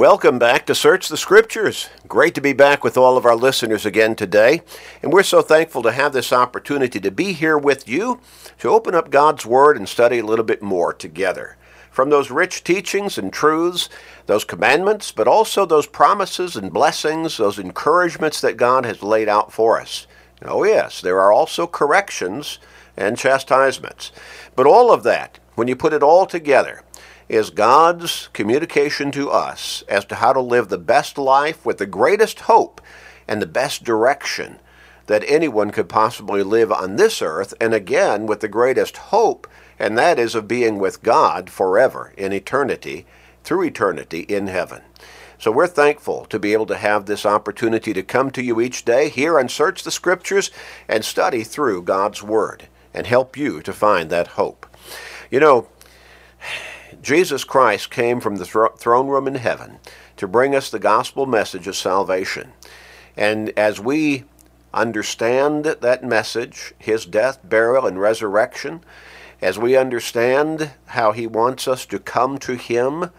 Welcome back to Search the Scriptures. Great to be back with all of our listeners again today. And we're so thankful to have this opportunity to be here with you to open up God's Word and study a little bit more together. From those rich teachings and truths, those commandments, but also those promises and blessings, those encouragements that God has laid out for us. Oh, yes, there are also corrections and chastisements. But all of that, when you put it all together, is God's communication to us as to how to live the best life with the greatest hope and the best direction that anyone could possibly live on this earth, and again with the greatest hope, and that is of being with God forever in eternity, through eternity in heaven. So we're thankful to be able to have this opportunity to come to you each day, hear and search the Scriptures, and study through God's Word, and help you to find that hope. You know, Jesus Christ came from the throne room in heaven to bring us the gospel message of salvation. And as we understand that message, his death, burial, and resurrection, as we understand how he wants us to come to him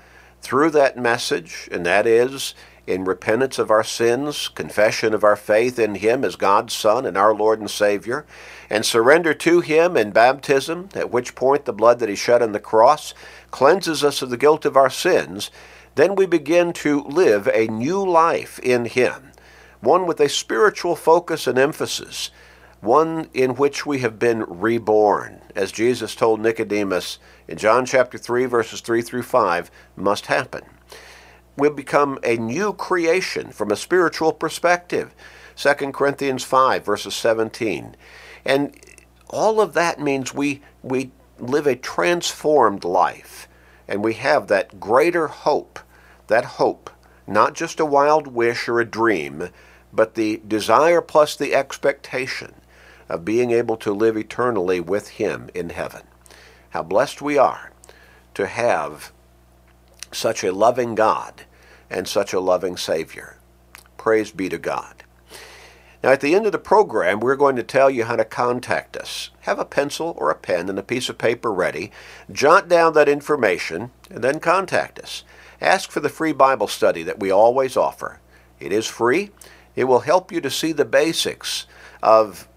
through that message, and that is in repentance of our sins, confession of our faith in him as God's Son and our Lord and Savior, and surrender to him in baptism, at which point the blood that he shed on the cross cleanses us of the guilt of our sins, then we begin to live a new life in Him, one with a spiritual focus and emphasis, one in which we have been reborn, as Jesus told Nicodemus in John chapter 3, verses 3 through 5, must happen. We become a new creation from a spiritual perspective. 2 Corinthians 5, verses 17. And all of that means we, we live a transformed life. And we have that greater hope, that hope, not just a wild wish or a dream, but the desire plus the expectation of being able to live eternally with Him in heaven. How blessed we are to have such a loving God and such a loving Savior. Praise be to God. Now, at the end of the program, we're going to tell you how to contact us. Have a pencil or a pen and a piece of paper ready. Jot down that information and then contact us. Ask for the free Bible study that we always offer. It is free. It will help you to see the basics of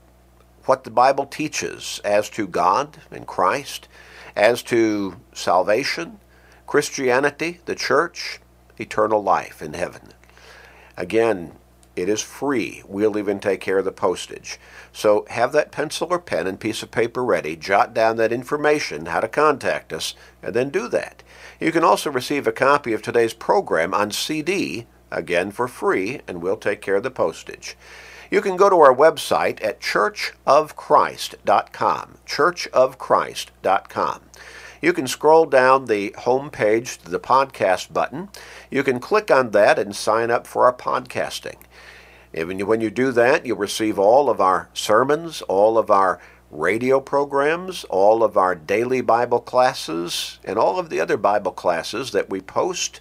what the Bible teaches as to God and Christ, as to salvation, Christianity, the church, eternal life in heaven. Again, it is free. We'll even take care of the postage. So have that pencil or pen and piece of paper ready. Jot down that information, how to contact us, and then do that. You can also receive a copy of today's program on CD, again for free, and we'll take care of the postage. You can go to our website at churchofchrist.com. Churchofchrist.com. You can scroll down the home page to the podcast button. You can click on that and sign up for our podcasting. And when you do that, you'll receive all of our sermons, all of our radio programs, all of our daily Bible classes, and all of the other Bible classes that we post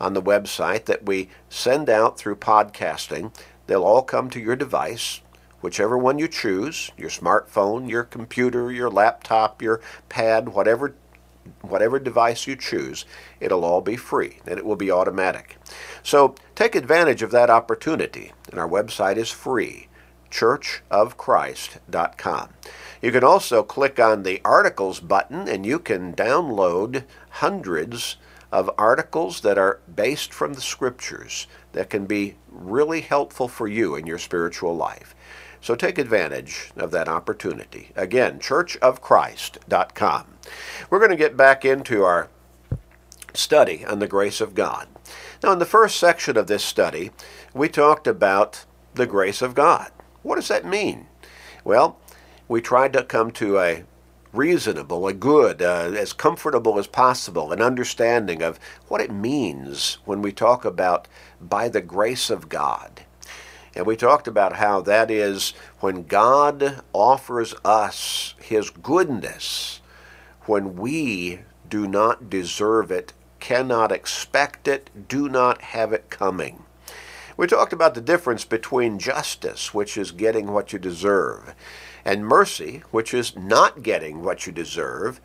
on the website that we send out through podcasting. They'll all come to your device, whichever one you choose your smartphone, your computer, your laptop, your pad, whatever whatever device you choose, it'll all be free and it will be automatic. So take advantage of that opportunity, and our website is free churchofchrist.com. You can also click on the articles button and you can download hundreds of articles that are based from the scriptures that can be really helpful for you in your spiritual life. So take advantage of that opportunity. Again, churchofchrist.com. We're going to get back into our study on the grace of God. Now, in the first section of this study, we talked about the grace of God. What does that mean? Well, we tried to come to a reasonable, a good, uh, as comfortable as possible, an understanding of what it means when we talk about by the grace of God. And we talked about how that is when God offers us His goodness, when we do not deserve it, cannot expect it, do not have it coming. We talked about the difference between justice, which is getting what you deserve, and mercy, which is not getting what you deserve,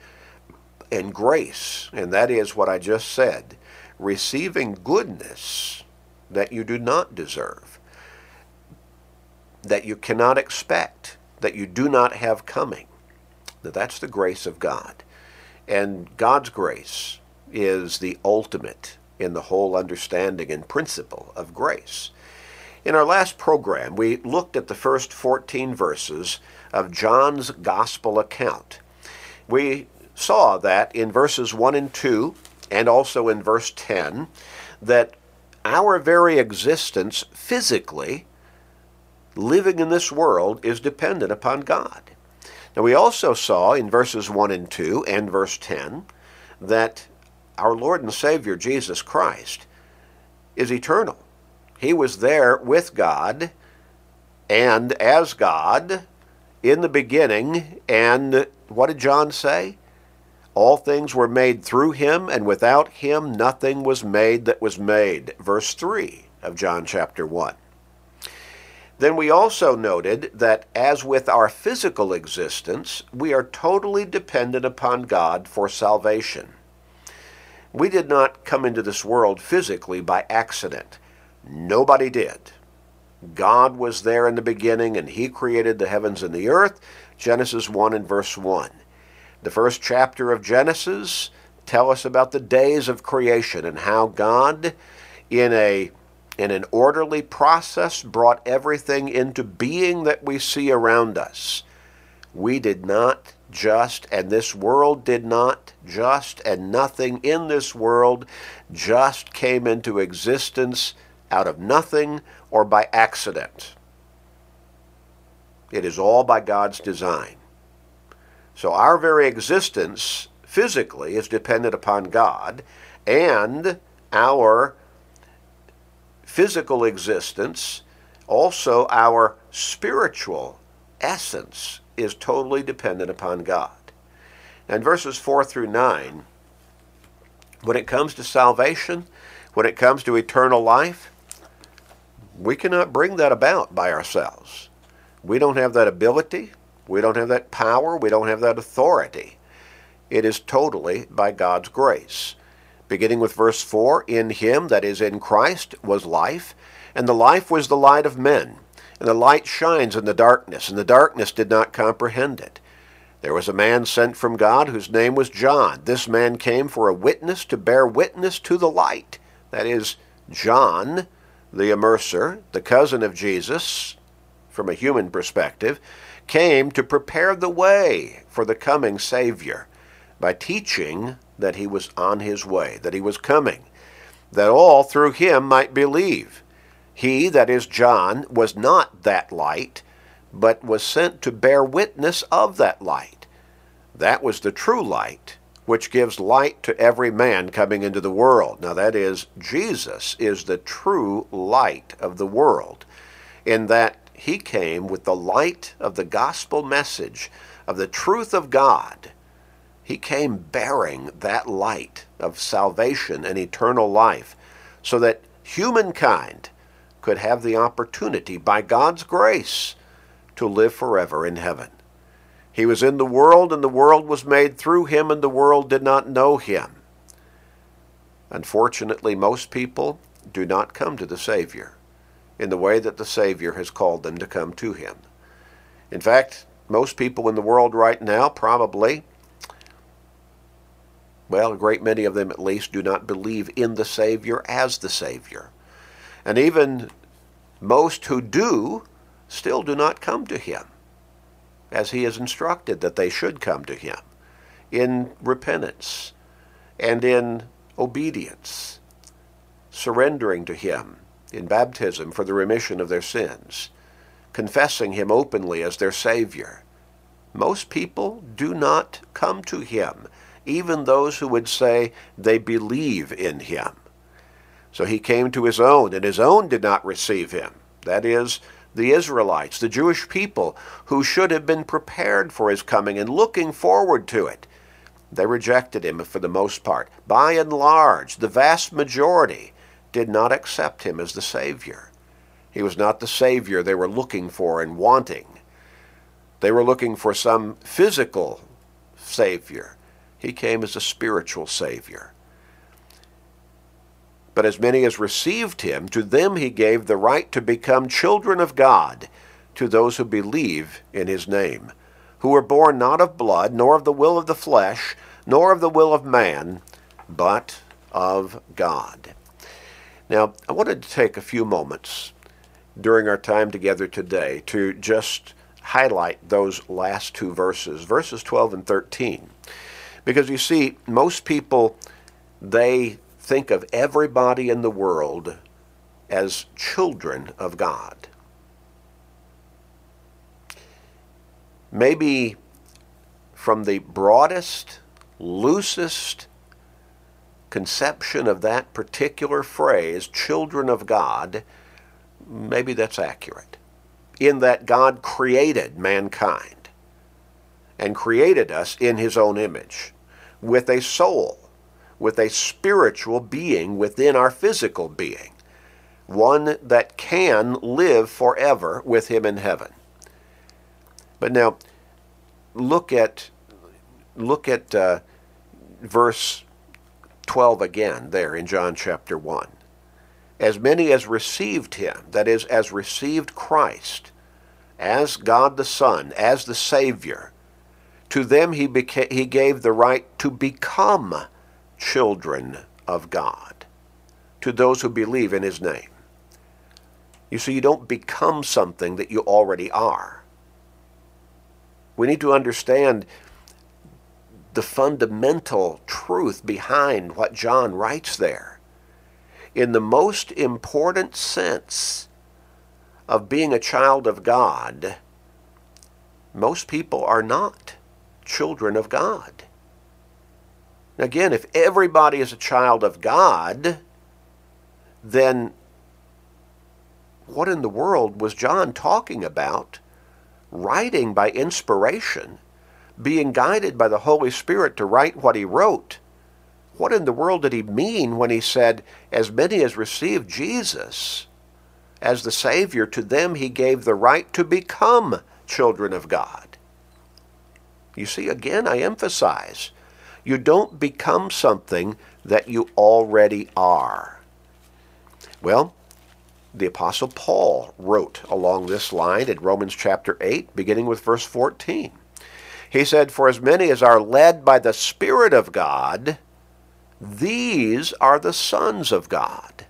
and grace, and that is what I just said. receiving goodness that you do not deserve, that you cannot expect, that you do not have coming. Now, that's the grace of God. And God's grace is the ultimate in the whole understanding and principle of grace. In our last program, we looked at the first 14 verses of John's gospel account. We saw that in verses 1 and 2, and also in verse 10, that our very existence physically, living in this world, is dependent upon God. Now, we also saw in verses 1 and 2 and verse 10 that our Lord and Savior Jesus Christ is eternal. He was there with God and as God in the beginning. And what did John say? All things were made through him, and without him nothing was made that was made. Verse 3 of John chapter 1. Then we also noted that as with our physical existence, we are totally dependent upon God for salvation. We did not come into this world physically by accident. Nobody did. God was there in the beginning and he created the heavens and the earth. Genesis 1 and verse 1. The first chapter of Genesis tell us about the days of creation and how God in a in an orderly process brought everything into being that we see around us. We did not just, and this world did not just, and nothing in this world just came into existence out of nothing or by accident. It is all by God's design. So our very existence physically is dependent upon God, and our physical existence, also our spiritual essence, is totally dependent upon God. And verses 4 through 9, when it comes to salvation, when it comes to eternal life, we cannot bring that about by ourselves. We don't have that ability. We don't have that power. We don't have that authority. It is totally by God's grace. Beginning with verse 4 In him, that is, in Christ, was life, and the life was the light of men. And the light shines in the darkness, and the darkness did not comprehend it. There was a man sent from God whose name was John. This man came for a witness to bear witness to the light. That is, John, the immerser, the cousin of Jesus, from a human perspective, came to prepare the way for the coming Savior by teaching that he was on his way, that he was coming, that all through him might believe. He, that is John, was not that light, but was sent to bear witness of that light. That was the true light, which gives light to every man coming into the world. Now, that is, Jesus is the true light of the world, in that he came with the light of the gospel message of the truth of God. He came bearing that light of salvation and eternal life so that humankind could have the opportunity, by God's grace, to live forever in heaven. He was in the world, and the world was made through him, and the world did not know him. Unfortunately, most people do not come to the Savior in the way that the Savior has called them to come to him. In fact, most people in the world right now probably, well, a great many of them at least, do not believe in the Savior as the Savior. And even most who do still do not come to him as he has instructed that they should come to him in repentance and in obedience, surrendering to him in baptism for the remission of their sins, confessing him openly as their Savior. Most people do not come to him, even those who would say they believe in him. So he came to his own, and his own did not receive him. That is, the Israelites, the Jewish people, who should have been prepared for his coming and looking forward to it. They rejected him for the most part. By and large, the vast majority did not accept him as the Savior. He was not the Savior they were looking for and wanting. They were looking for some physical Savior. He came as a spiritual Savior. But as many as received him, to them he gave the right to become children of God, to those who believe in his name, who were born not of blood, nor of the will of the flesh, nor of the will of man, but of God. Now, I wanted to take a few moments during our time together today to just highlight those last two verses, verses 12 and 13. Because you see, most people, they think of everybody in the world as children of God. Maybe from the broadest, loosest conception of that particular phrase, children of God, maybe that's accurate. In that God created mankind and created us in his own image with a soul with a spiritual being within our physical being, one that can live forever with Him in heaven. But now, look at look at uh, verse 12 again there in John chapter 1. As many as received him, that is, as received Christ, as God the Son, as the Savior, to them he, beca- he gave the right to become children of God to those who believe in his name. You see, you don't become something that you already are. We need to understand the fundamental truth behind what John writes there. In the most important sense of being a child of God, most people are not children of God. Again, if everybody is a child of God, then what in the world was John talking about? Writing by inspiration, being guided by the Holy Spirit to write what he wrote. What in the world did he mean when he said, As many as received Jesus as the Savior, to them he gave the right to become children of God? You see, again, I emphasize you don't become something that you already are. Well, the Apostle Paul wrote along this line in Romans chapter 8, beginning with verse 14. He said, For as many as are led by the Spirit of God, these are the sons of God.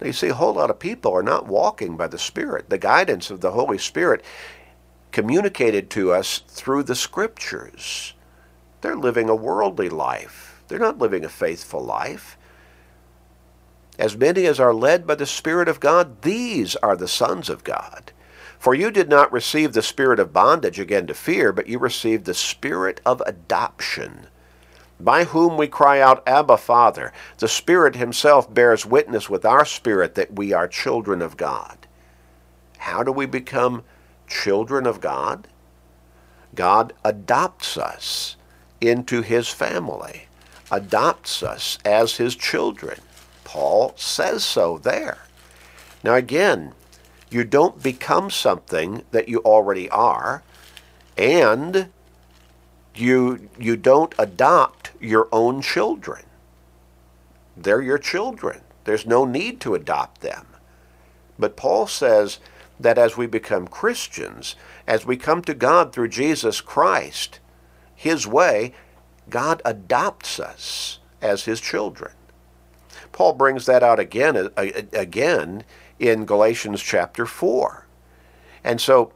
Now you see, a whole lot of people are not walking by the Spirit. The guidance of the Holy Spirit communicated to us through the Scriptures. They're living a worldly life. They're not living a faithful life. As many as are led by the Spirit of God, these are the sons of God. For you did not receive the spirit of bondage again to fear, but you received the spirit of adoption, by whom we cry out, Abba, Father. The Spirit Himself bears witness with our spirit that we are children of God. How do we become children of God? God adopts us into his family, adopts us as his children. Paul says so there. Now, again, you don't become something that you already are, and you, you don't adopt your own children. They're your children. There's no need to adopt them. But Paul says that as we become Christians, as we come to God through Jesus Christ, his way, God adopts us as His children. Paul brings that out again, uh, again in Galatians chapter 4. And so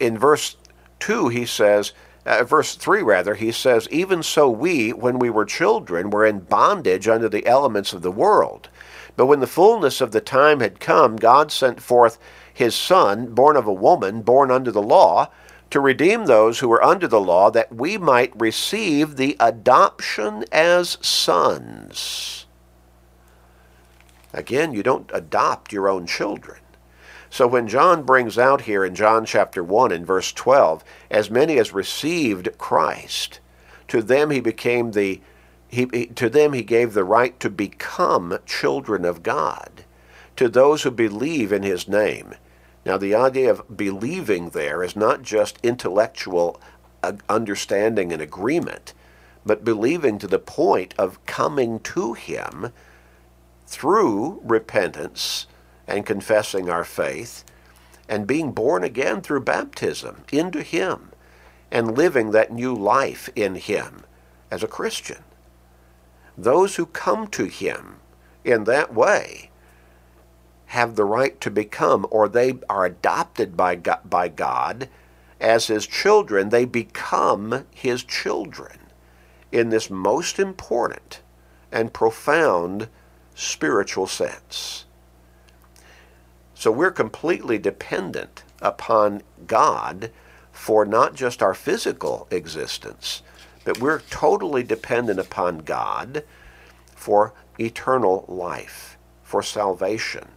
in verse 2, he says, uh, verse 3 rather, he says, Even so we, when we were children, were in bondage under the elements of the world. But when the fullness of the time had come, God sent forth his Son, born of a woman, born under the law, to redeem those who were under the law, that we might receive the adoption as sons. Again, you don't adopt your own children. So when John brings out here in John chapter 1 and verse 12, as many as received Christ, to them he became the he, to them he gave the right to become children of God, to those who believe in his name. Now, the idea of believing there is not just intellectual uh, understanding and agreement, but believing to the point of coming to Him through repentance and confessing our faith and being born again through baptism into Him and living that new life in Him as a Christian. Those who come to Him in that way have the right to become, or they are adopted by God, by God as His children, they become His children in this most important and profound spiritual sense. So we're completely dependent upon God for not just our physical existence, but we're totally dependent upon God for eternal life, for salvation.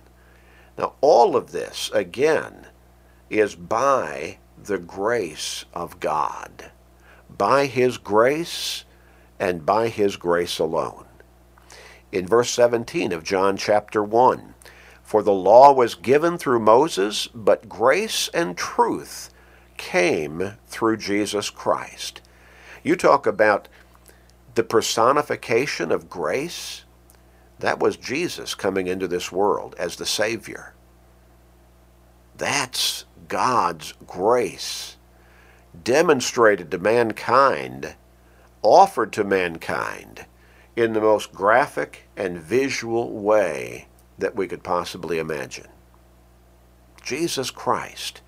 Now, all of this, again, is by the grace of God, by His grace and by His grace alone. In verse 17 of John chapter 1, for the law was given through Moses, but grace and truth came through Jesus Christ. You talk about the personification of grace. That was Jesus coming into this world as the Savior. That's God's grace demonstrated to mankind, offered to mankind in the most graphic and visual way that we could possibly imagine. Jesus Christ,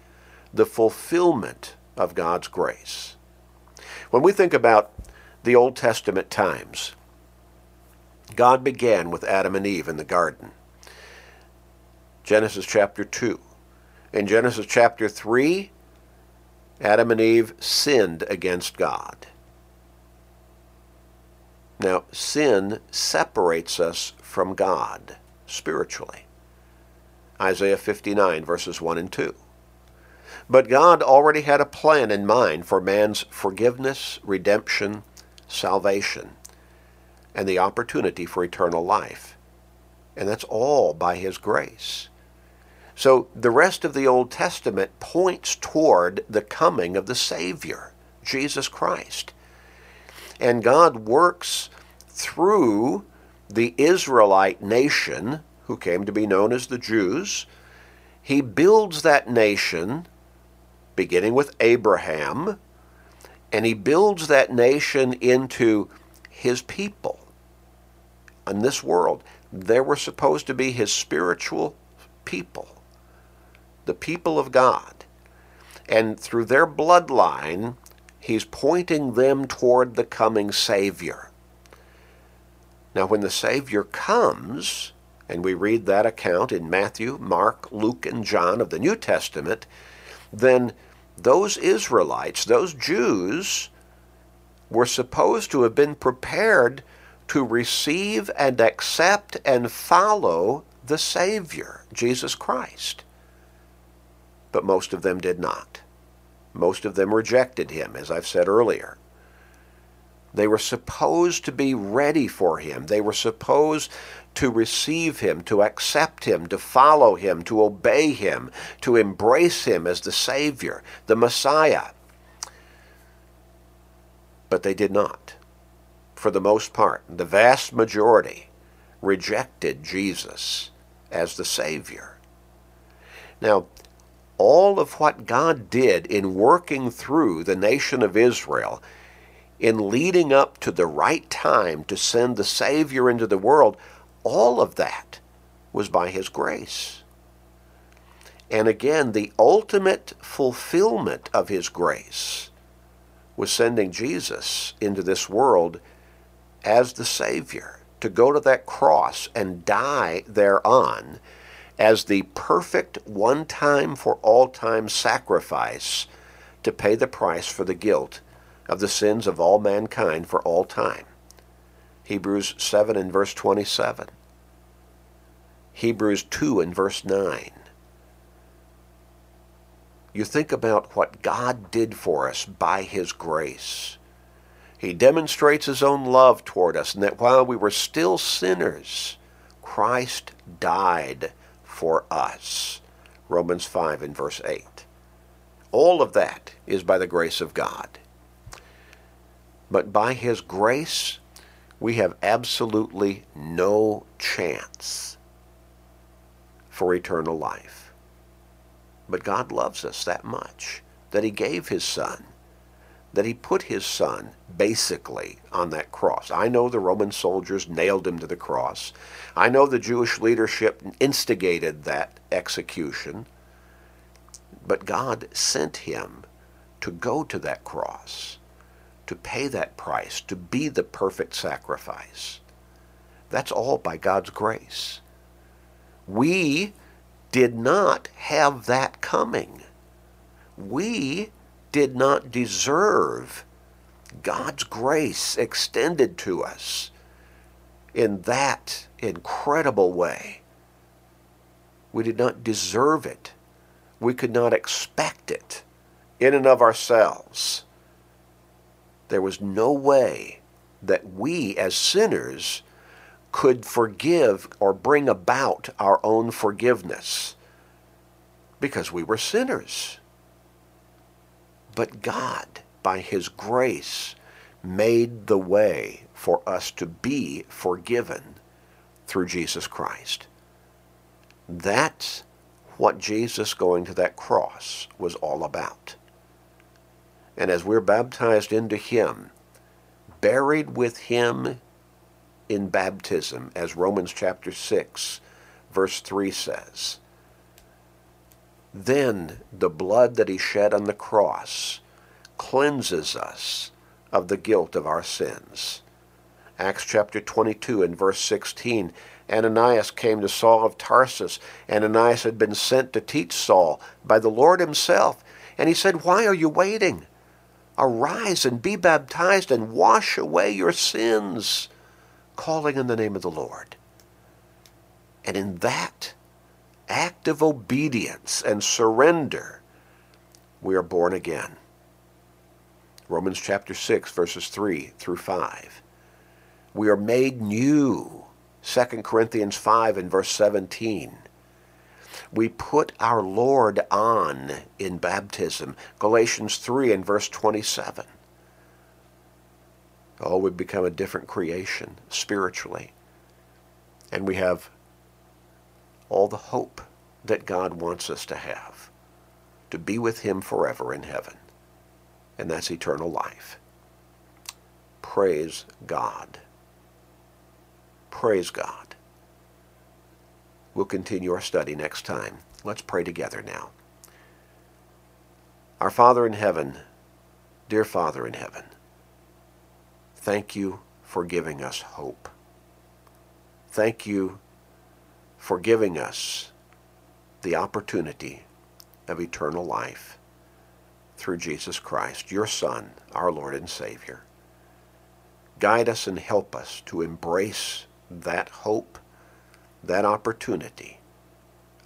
the fulfillment of God's grace. When we think about the Old Testament times, God began with Adam and Eve in the garden. Genesis chapter 2. In Genesis chapter 3, Adam and Eve sinned against God. Now, sin separates us from God spiritually. Isaiah 59, verses 1 and 2. But God already had a plan in mind for man's forgiveness, redemption, salvation, and the opportunity for eternal life. And that's all by His grace. So the rest of the Old Testament points toward the coming of the Savior, Jesus Christ. And God works through the Israelite nation, who came to be known as the Jews, he builds that nation, beginning with Abraham, and he builds that nation into his people. In this world, they were supposed to be his spiritual people, the people of God. And through their bloodline, he's pointing them toward the coming Savior. Now, when the Savior comes, and we read that account in Matthew, Mark, Luke, and John of the New Testament, then those Israelites, those Jews, were supposed to have been prepared to receive and accept and follow the Savior, Jesus Christ. But most of them did not. Most of them rejected him, as I've said earlier. They were supposed to be ready for him. They were supposed to receive him, to accept him, to follow him, to obey him, to embrace him as the Savior, the Messiah. But they did not. For the most part, the vast majority rejected Jesus as the Savior. Now, all of what God did in working through the nation of Israel in leading up to the right time to send the Savior into the world, all of that was by His grace. And again, the ultimate fulfillment of His grace was sending Jesus into this world as the Savior, to go to that cross and die thereon as the perfect one time for all time sacrifice to pay the price for the guilt of the sins of all mankind for all time. Hebrews 7 and verse 27. Hebrews 2 and verse 9. You think about what God did for us by His grace. He demonstrates His own love toward us, and that while we were still sinners, Christ died for us. Romans 5 and verse 8. All of that is by the grace of God but by His grace, we have absolutely no chance for eternal life. But God loves us that much that he gave his son, that he put his son basically on that cross. I know the Roman soldiers nailed him to the cross. I know the Jewish leadership instigated that execution. But God sent him to go to that cross, to pay that price, to be the perfect sacrifice. That's all by God's grace. We did not have that coming. We did not deserve God's grace extended to us in that incredible way. We did not deserve it. We could not expect it in and of ourselves. There was no way that we as sinners could forgive or bring about our own forgiveness because we were sinners. But God, by His grace, made the way for us to be forgiven through Jesus Christ. That's what Jesus going to that cross was all about. And as we're baptized into Him, buried with Him in baptism, as Romans chapter 6, verse 3 says, then the blood that he shed on the cross cleanses us of the guilt of our sins. Acts chapter 22 and verse 16, Ananias came to Saul of Tarsus. Ananias had been sent to teach Saul by the Lord himself. And he said, Why are you waiting? Arise and be baptized and wash away your sins, calling in the name of the Lord. And in that act of obedience and surrender, we are born again. Romans chapter 6, verses 3 through 5. We are made new. 2 Corinthians 5 and verse 17 we put our Lord on in baptism. Galatians 3 and verse 27. Oh, we become a different creation spiritually. And we have all the hope that God wants us to have to be with Him forever in heaven. And that's eternal life. Praise God. Praise God. We'll continue our study next time. Let's pray together now. Our Father in heaven, dear Father in heaven, thank you for giving us hope. Thank you for giving us the opportunity of eternal life through Jesus Christ, your Son, our Lord and Savior. Guide us and help us to embrace that hope that opportunity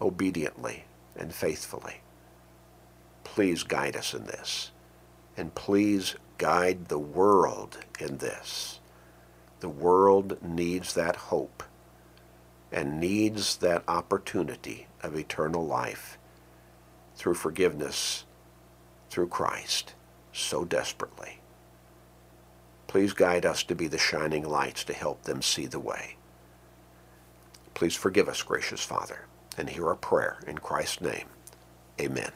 obediently and faithfully. Please guide us in this. And please guide the world in this. The world needs that hope and needs that opportunity of eternal life through forgiveness through Christ so desperately. Please guide us to be the shining lights to help them see the way. Please forgive us, gracious Father, and hear our prayer in Christ's name. Amen.